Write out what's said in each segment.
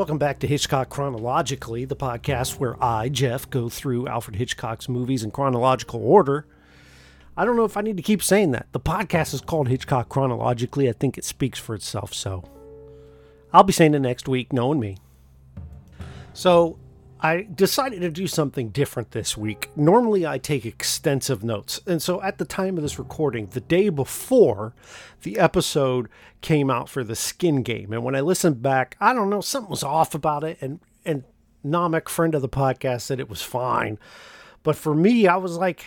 Welcome back to Hitchcock Chronologically, the podcast where I, Jeff, go through Alfred Hitchcock's movies in chronological order. I don't know if I need to keep saying that. The podcast is called Hitchcock Chronologically. I think it speaks for itself, so I'll be saying it next week, knowing me. So, I decided to do something different this week. Normally, I take extensive notes. And so, at the time of this recording, the day before the episode came out for the skin game, and when I listened back, I don't know, something was off about it. And, and Namek, friend of the podcast, said it was fine. But for me, I was like,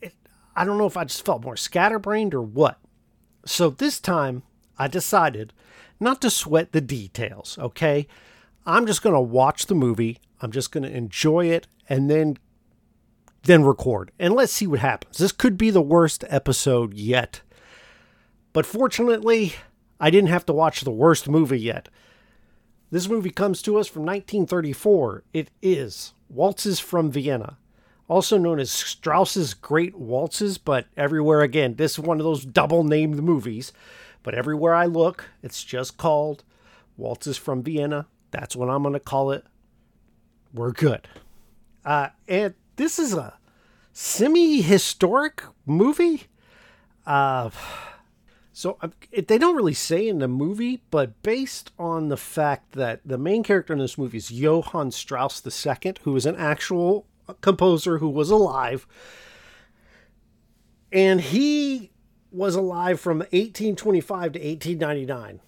it, I don't know if I just felt more scatterbrained or what. So, this time, I decided not to sweat the details, okay? I'm just going to watch the movie. I'm just going to enjoy it and then then record. And let's see what happens. This could be the worst episode yet. But fortunately, I didn't have to watch the worst movie yet. This movie comes to us from 1934. It is Waltzes from Vienna, also known as Strauss's Great Waltzes, but everywhere again, this is one of those double named movies. But everywhere I look, it's just called Waltzes from Vienna that's what I'm going to call it. We're good. Uh, and this is a semi historic movie. Uh, so they don't really say in the movie, but based on the fact that the main character in this movie is Johann Strauss II, who is an actual composer who was alive, and he was alive from 1825 to 1899.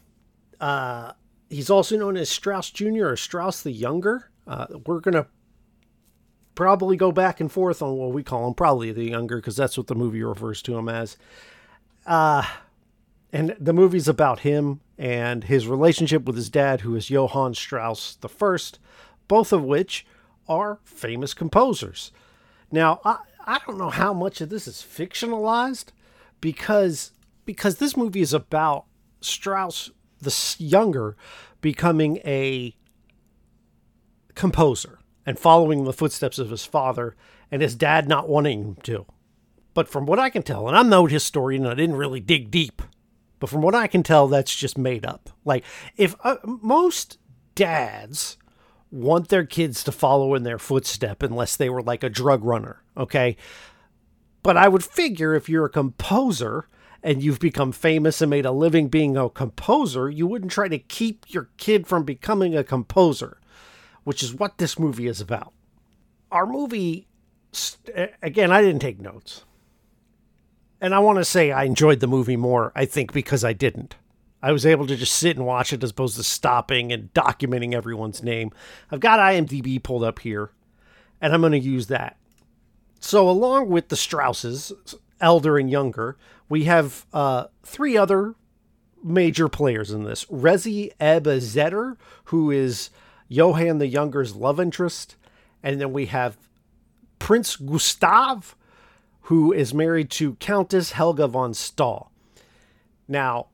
Uh, He's also known as Strauss Jr. or Strauss the Younger. Uh, we're going to probably go back and forth on what we call him, probably the Younger, because that's what the movie refers to him as. Uh, and the movie's about him and his relationship with his dad, who is Johann Strauss the First, both of which are famous composers. Now, I, I don't know how much of this is fictionalized because because this movie is about Strauss the younger becoming a composer and following the footsteps of his father and his dad not wanting him to. But from what I can tell, and I'm no historian, I didn't really dig deep, but from what I can tell, that's just made up. Like, if uh, most dads want their kids to follow in their footstep unless they were like a drug runner, okay? But I would figure if you're a composer and you've become famous and made a living being a composer, you wouldn't try to keep your kid from becoming a composer, which is what this movie is about. Our movie, again, I didn't take notes. And I want to say I enjoyed the movie more, I think, because I didn't. I was able to just sit and watch it as opposed to stopping and documenting everyone's name. I've got IMDb pulled up here, and I'm going to use that. So, along with the Strausses, elder and younger, we have uh, three other major players in this. Rezi Ebeseder, who is Johann the Younger's love interest. And then we have Prince Gustav, who is married to Countess Helga von Stahl. Now,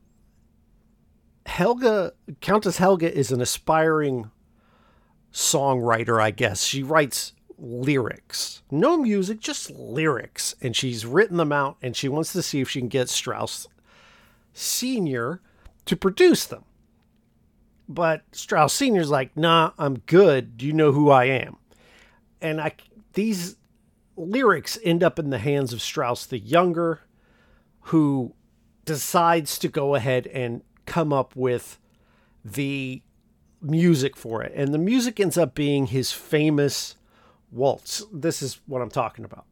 Helga, Countess Helga is an aspiring songwriter, I guess. She writes lyrics. No music, just lyrics. And she's written them out and she wants to see if she can get Strauss Sr. to produce them. But Strauss Sr.'s like, nah, I'm good. Do you know who I am? And I these lyrics end up in the hands of Strauss the Younger, who decides to go ahead and come up with the music for it. And the music ends up being his famous waltz. This is what I'm talking about.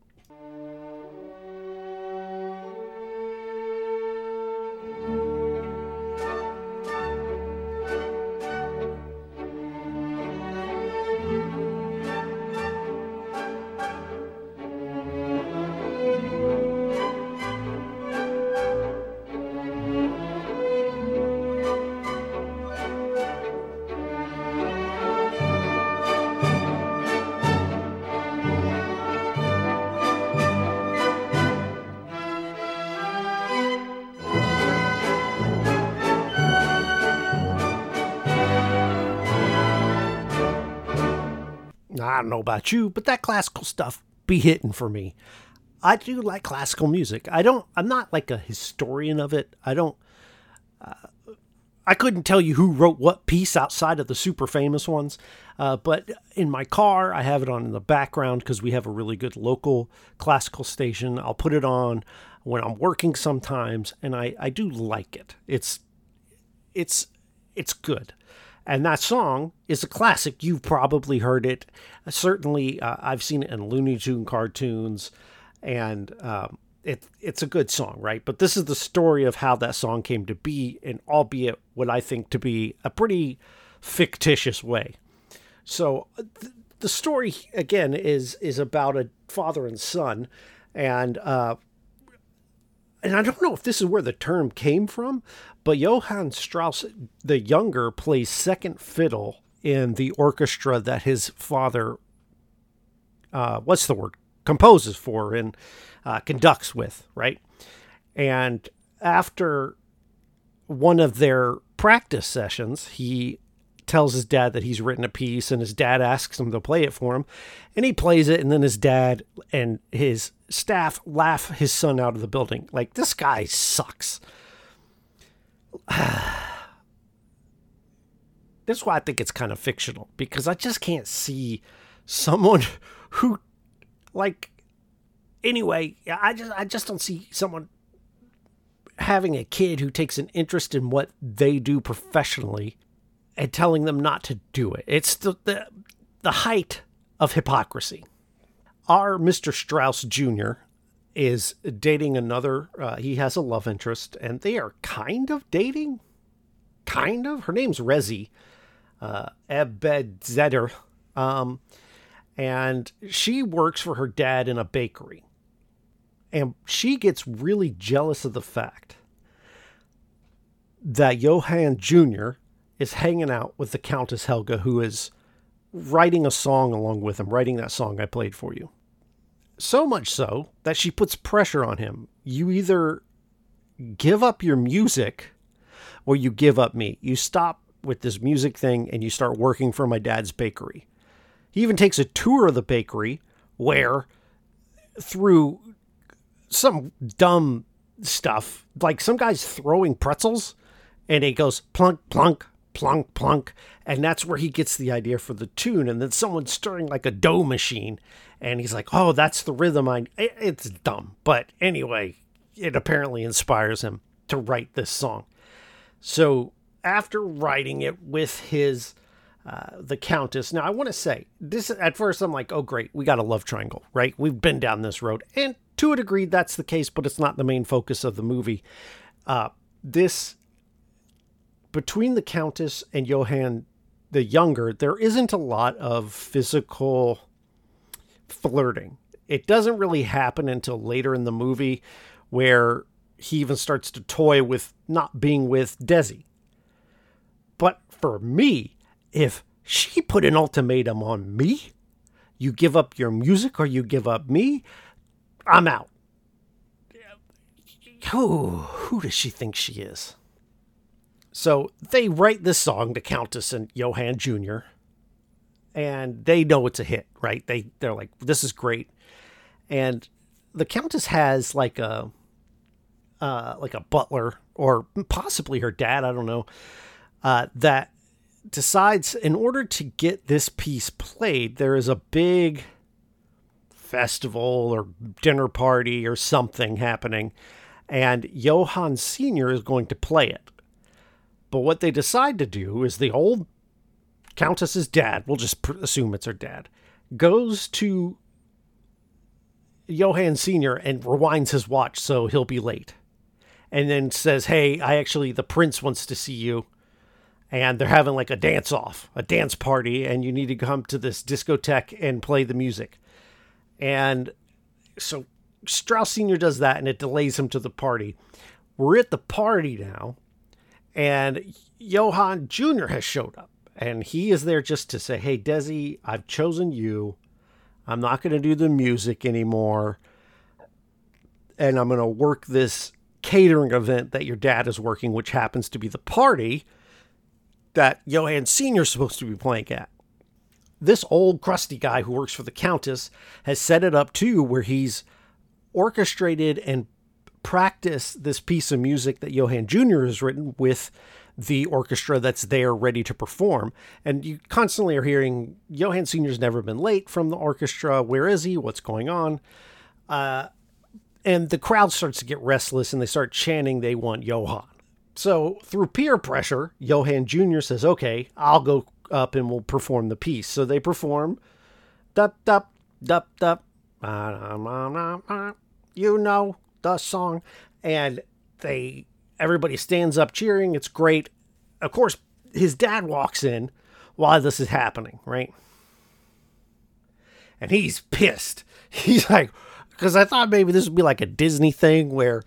Don't know about you, but that classical stuff be hitting for me. I do like classical music. I don't. I'm not like a historian of it. I don't. Uh, I couldn't tell you who wrote what piece outside of the super famous ones, uh, but in my car, I have it on in the background because we have a really good local classical station. I'll put it on when I'm working sometimes, and I, I do like it. It's it's it's good. And that song is a classic. You've probably heard it. Certainly, uh, I've seen it in Looney Tune cartoons, and um, it, it's a good song, right? But this is the story of how that song came to be, and albeit what I think to be a pretty fictitious way. So th- the story again is is about a father and son, and uh, and I don't know if this is where the term came from, but Johann Strauss the younger plays second fiddle in the orchestra that his father, uh, what's the word, composes for and uh, conducts with, right? And after one of their practice sessions, he tells his dad that he's written a piece and his dad asks him to play it for him and he plays it and then his dad and his staff laugh his son out of the building like this guy sucks that's why i think it's kind of fictional because i just can't see someone who like anyway i just i just don't see someone having a kid who takes an interest in what they do professionally and telling them not to do it. It's the, the, the height of hypocrisy. Our Mr. Strauss Jr. is dating another, uh, he has a love interest, and they are kind of dating. Kind of. Her name's Rezi uh. Um, and she works for her dad in a bakery. And she gets really jealous of the fact that Johann Jr., is hanging out with the Countess Helga, who is writing a song along with him, writing that song I played for you. So much so that she puts pressure on him. You either give up your music or you give up me. You stop with this music thing and you start working for my dad's bakery. He even takes a tour of the bakery where, through some dumb stuff, like some guy's throwing pretzels and it goes plunk, plunk, plunk plunk. And that's where he gets the idea for the tune. And then someone's stirring like a dough machine. And he's like oh that's the rhythm i it's dumb. But anyway it apparently inspires him to write this song. So after writing it with his uh, the countess now i want to say this at first i'm like oh great we got a love triangle right? We've been down this road. And to a degree that's the case but it's not the main focus of the movie. Uh, this between the Countess and Johann the Younger, there isn't a lot of physical flirting. It doesn't really happen until later in the movie where he even starts to toy with not being with Desi. But for me, if she put an ultimatum on me, you give up your music or you give up me, I'm out. Who, who does she think she is? So they write this song to Countess and Johann Jr. And they know it's a hit, right? They they're like, this is great. And the Countess has like a uh, like a butler or possibly her dad, I don't know, uh, that decides in order to get this piece played, there is a big festival or dinner party or something happening, and Johann Sr. is going to play it. But what they decide to do is the old Countess's dad, we'll just assume it's her dad, goes to Johann Sr. and rewinds his watch so he'll be late. And then says, Hey, I actually, the prince wants to see you. And they're having like a dance off, a dance party, and you need to come to this discotheque and play the music. And so Strauss Sr. does that and it delays him to the party. We're at the party now, and Johann Jr. has showed up. And he is there just to say, hey, Desi, I've chosen you. I'm not going to do the music anymore. And I'm going to work this catering event that your dad is working, which happens to be the party that Johann Sr. is supposed to be playing at. This old crusty guy who works for the Countess has set it up too, where he's orchestrated and practice this piece of music that Johann Jr. has written with the orchestra that's there ready to perform. And you constantly are hearing Johann Sr.'s never been late from the orchestra. Where is he? What's going on? Uh, and the crowd starts to get restless and they start chanting they want Johann. So through peer pressure, Johann Jr. says, okay, I'll go up and we'll perform the piece. So they perform, dup, dup, dup, dup, you know the song. And they everybody stands up cheering. It's great. Of course, his dad walks in while this is happening, right? And he's pissed. He's like, because I thought maybe this would be like a Disney thing where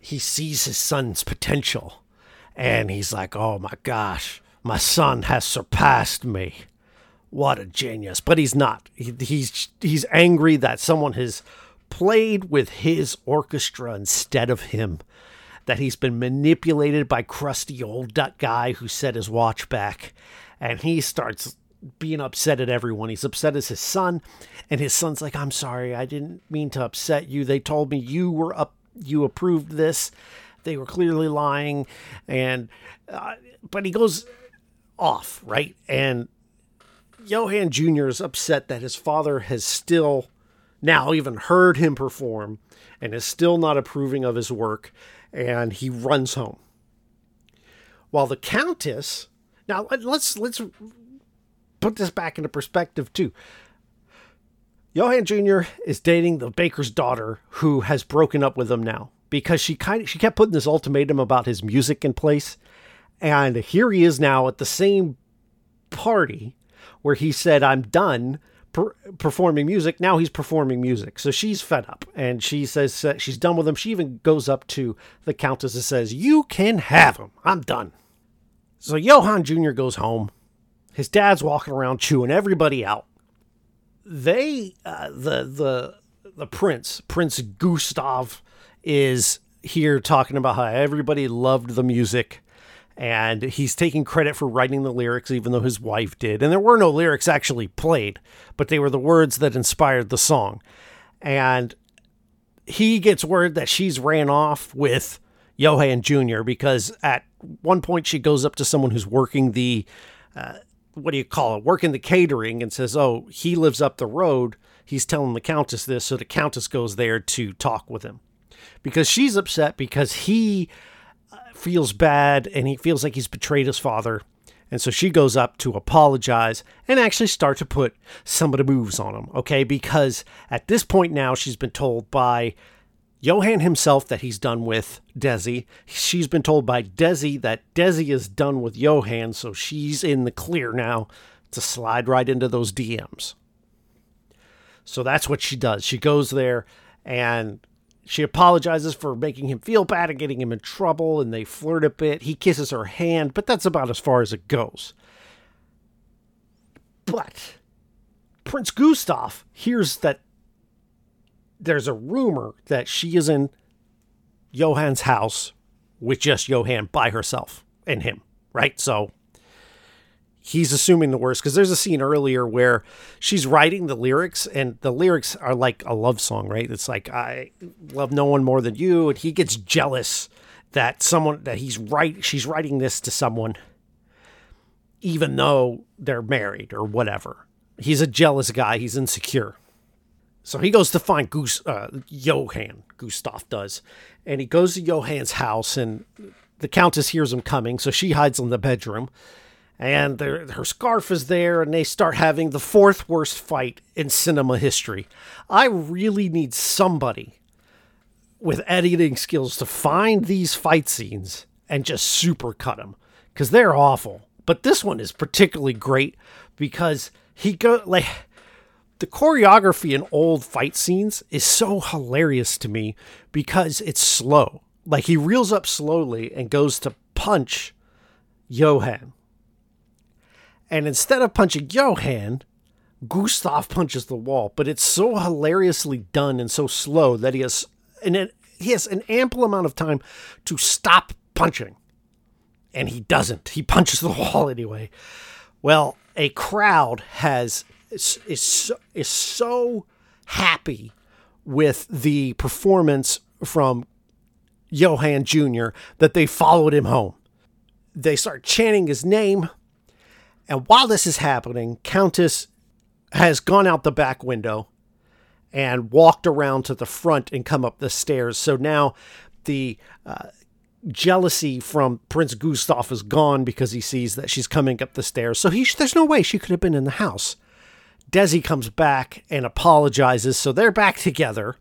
he sees his son's potential and he's like, oh my gosh, my son has surpassed me. What a genius. But he's not. He, he's, he's angry that someone has played with his orchestra instead of him that he's been manipulated by crusty old duck guy who set his watch back. And he starts being upset at everyone. He's upset as his son, and his son's like, "I'm sorry, I didn't mean to upset you. They told me you were up, you approved this. They were clearly lying." And uh, but he goes off right, and Johann Jr. is upset that his father has still now even heard him perform and is still not approving of his work and he runs home. While the Countess, now let's let's put this back into perspective too. Johann Jr. is dating the baker's daughter who has broken up with him now because she kind of she kept putting this ultimatum about his music in place. And here he is now at the same party where he said, I'm done per- performing music. Now he's performing music. So she's fed up and she says uh, she's done with him. She even goes up to the Countess and says, You can have him. I'm done. So Johann Jr. goes home. His dad's walking around chewing everybody out. They, uh, the, the, the prince, Prince Gustav, is here talking about how everybody loved the music and he's taking credit for writing the lyrics even though his wife did. And there were no lyrics actually played but they were the words that inspired the song. And he gets word that she's ran off with Johann Jr. because at one point she goes up to someone who's working the uh, what do you call it? Working the catering and says oh he lives up the road. He's telling the countess this. So the countess goes there to talk with him. Because she's upset because he feels bad and he feels like he's betrayed his father. And so she goes up to apologize and actually start to put some of the moves on him, okay? Because at this point now, she's been told by Johann himself that he's done with Desi. She's been told by Desi that Desi is done with Johann, so she's in the clear now to slide right into those DMs. So that's what she does. She goes there and she apologizes for making him feel bad and getting him in trouble, and they flirt a bit. He kisses her hand, but that's about as far as it goes. But Prince Gustav hears that there's a rumor that she is in Johann's house with just Johann by herself and him, right? So he's assuming the worst because there's a scene earlier where she's writing the lyrics and the lyrics are like a love song right? It's like i love no one more than you and he gets jealous that someone that he's right she's writing this to someone even though they're married or whatever. He's a jealous guy he's insecure. So he goes to find Goose, uh, Johann, Gustav does, and he goes to Johann's house, and the Countess hears him coming, so she hides in the bedroom and her scarf is there, and they start having the fourth worst fight in cinema history. I really need somebody with editing skills to find these fight scenes and just super cut them because they're awful. But this one is particularly great because he go like the choreography in old fight scenes is so hilarious to me because it's slow. Like he reels up slowly and goes to punch Johann and instead of punching Johann, Gustav punches the wall. But it's so hilariously done and so slow that he has an, he has an ample amount of time to stop punching. And he doesn't. He punches the wall anyway. Well, a crowd has is, is, so, is so happy with the performance from Johann Jr. that they followed him home they start chanting his name. And while this is happening, Countess has gone out the back window and walked around to the front and come up the stairs. So now the uh, jealousy from Prince Gustav is gone because he sees that she's coming up the stairs. So he, there's no way she could have been in the house. Desi comes back and apologizes. So they're back together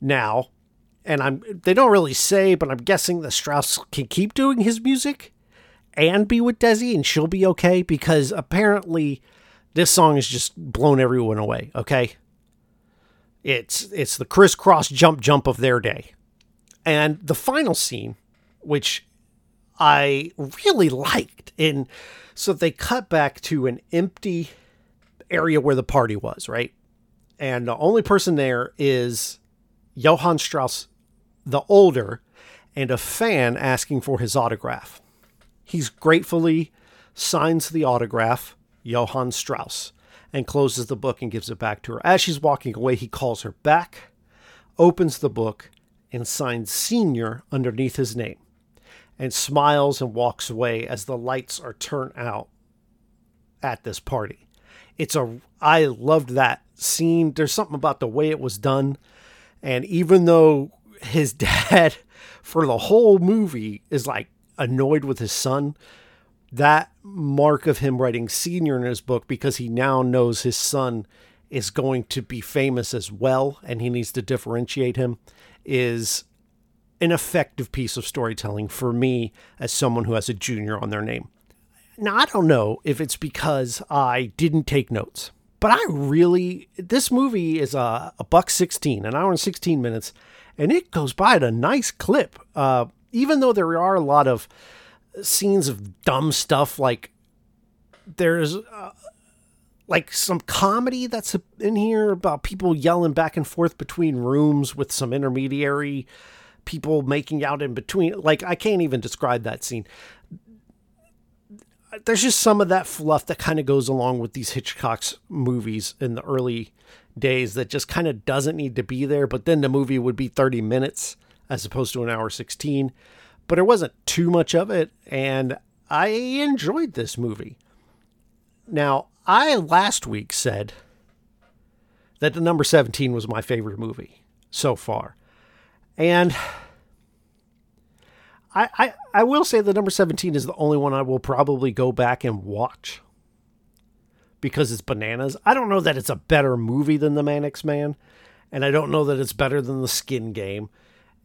now. And I'm they don't really say, but I'm guessing that Strauss can keep doing his music and be with Desi and she'll be okay because apparently this song has just blown everyone away, okay? It's it's the Kris Kross jump jump of their day. And the final scene, which I really liked, and so they cut back to an empty area where the party was, right? And the only person there is Johann Strauss the older and a fan asking for his autograph. He's gratefully signs the autograph, Johann Strauss, and closes the book and gives it back to her. As she's walking away, he calls her back, opens the book, and signs Senior underneath his name, and smiles and walks away as the lights are turned out at this party. It's a I loved that scene. There's something about the way it was done. And even though his dad for the whole movie is like annoyed with his son. That mark of him writing senior in his book because he now knows his son is going to be famous as well and he needs to differentiate him is an effective piece of storytelling for me as someone who has a junior on their name. Now, I don't know if it's because I didn't take notes, but I really, this movie is a, a buck 16, an hour and 16 minutes, and it goes by at a nice clip. Uh, even though there are a lot of scenes of dumb stuff, like there's uh, like some comedy that's in here about people yelling back and forth between rooms with some intermediary people making out in between. Like I can't even describe that scene. There's just some of that fluff that kind of goes along with these Hitchcock's movies in the early days that just kind of doesn't need to be there. But then the movie would be 30 minutes as opposed to an hour 16. But there wasn't too much of it, and I enjoyed this movie. Now, I last week said that the number 17 was my favorite movie so far. And I, I, I will say the number 17 is the only one I will probably go back and watch because it's bananas. I don't know that it's a better movie than The Manxman, and I don't know that it's better than The Skin Game,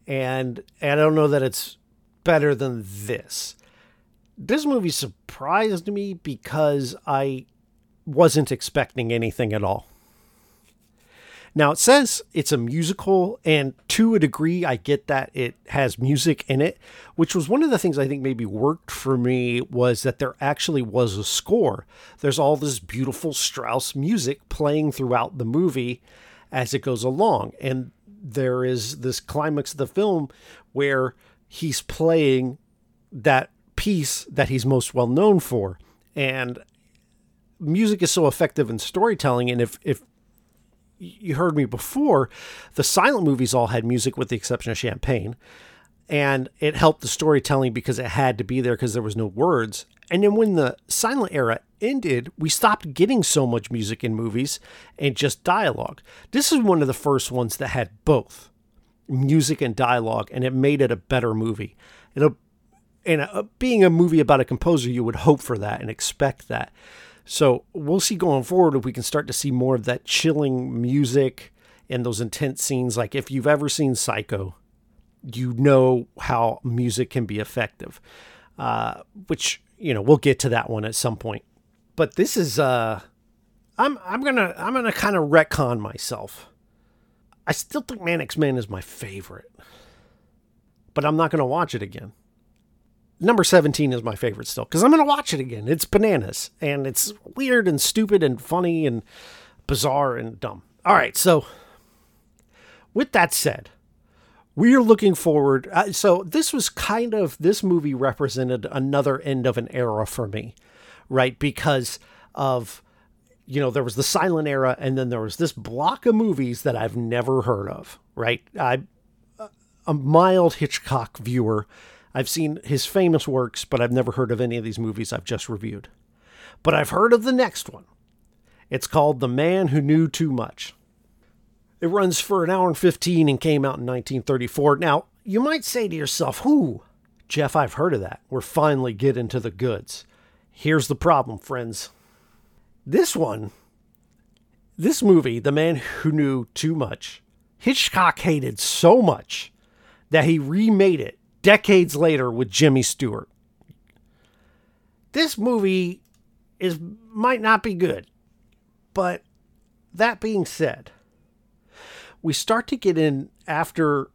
and, and I don't know that it's better than this. This movie surprised me because I wasn't expecting anything at all. Now it says it's a musical, and to a degree, I get that it has music in it, which was one of the things I think maybe worked for me was that there actually was a score. There's all this beautiful Strauss music playing throughout the movie as it goes along, and there is this climax of the film where he's playing that piece that he's most well known for, and music is so effective in storytelling, and if if you heard me before, the silent movies all had music with the exception of Champagne. And it helped the storytelling because it had to be there because there was no words. And then when the silent era ended, we stopped getting so much music in movies and just dialogue. This is one of the first ones that had both music and dialogue, and it made it a better movie. It'll, and a, being a movie about a composer, you would hope for that and expect that. So we'll see going forward if we can start to see more of that chilling music and those intense scenes. Like if you've ever seen Psycho, you know how music can be effective. Uh, which you know we'll get to that one at some point. But this is uh, I'm I'm gonna I'm gonna kind of retcon myself. I still think Man is my favorite, but I'm not gonna watch it again number 17 is my favorite still because I'm to watch it again. It's bananas and it's weird and stupid and funny and bizarre and dumb. All right. So, with that said, we are looking forward. Uh, so, this was kind of, this movie represented another end of an era for me, right? Because of, you know, there was the silent era and then there was this block of movies that I've never heard of, right? I, a mild Hitchcock viewer I've seen his famous works, but I've never heard of any of these movies I've just reviewed. But I've heard of the next one. It's called The Man Who Knew Too Much. It runs for an hour and 15 and came out in 1934. Now, you might say to yourself, who? Jeff, I've heard of that. We're finally getting to the goods. Here's the problem, friends. This one, this movie, The Man Who Knew Too Much, Hitchcock hated so much that he remade it decades later with Jimmy Stewart. This movie is might not be good. But that being said, we start to get in after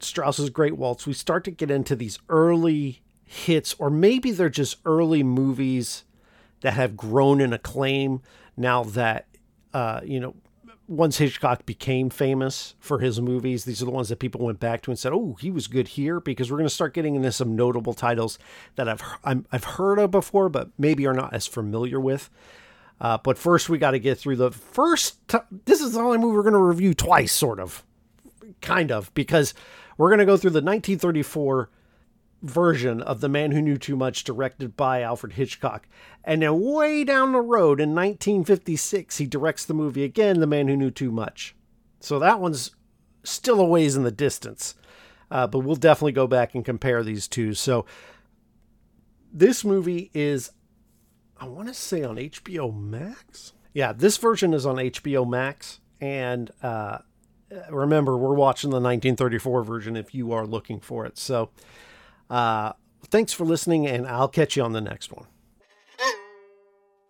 Strauss's Great Waltz, we start to get into these early hits, or maybe they're just early movies that have grown in acclaim now that, uh, you know, once Hitchcock became famous for his movies, these are the ones that people went back to and said, "Oh, he was good here." Because we're going to start getting into some notable titles that I've i have heard of before, but maybe are not as familiar with. Uh, but first, we got to get through the first. T- this is the only movie we're going to review twice, sort of, kind of, because we're going to go through the 1934 version of The Man Who Knew Too Much, directed by Alfred Hitchcock. And then, way down the road in 1956, he directs the movie again, The Man Who Knew Too Much. So that one's still a ways in the distance. Uh, but we'll definitely go back and compare these two. So this movie is, I want to say, on HBO Max. Yeah, this version is on HBO Max. And uh, remember, we're watching the 1934 version if you are looking for it. So, uh, thanks for listening, and I'll catch you on the next one.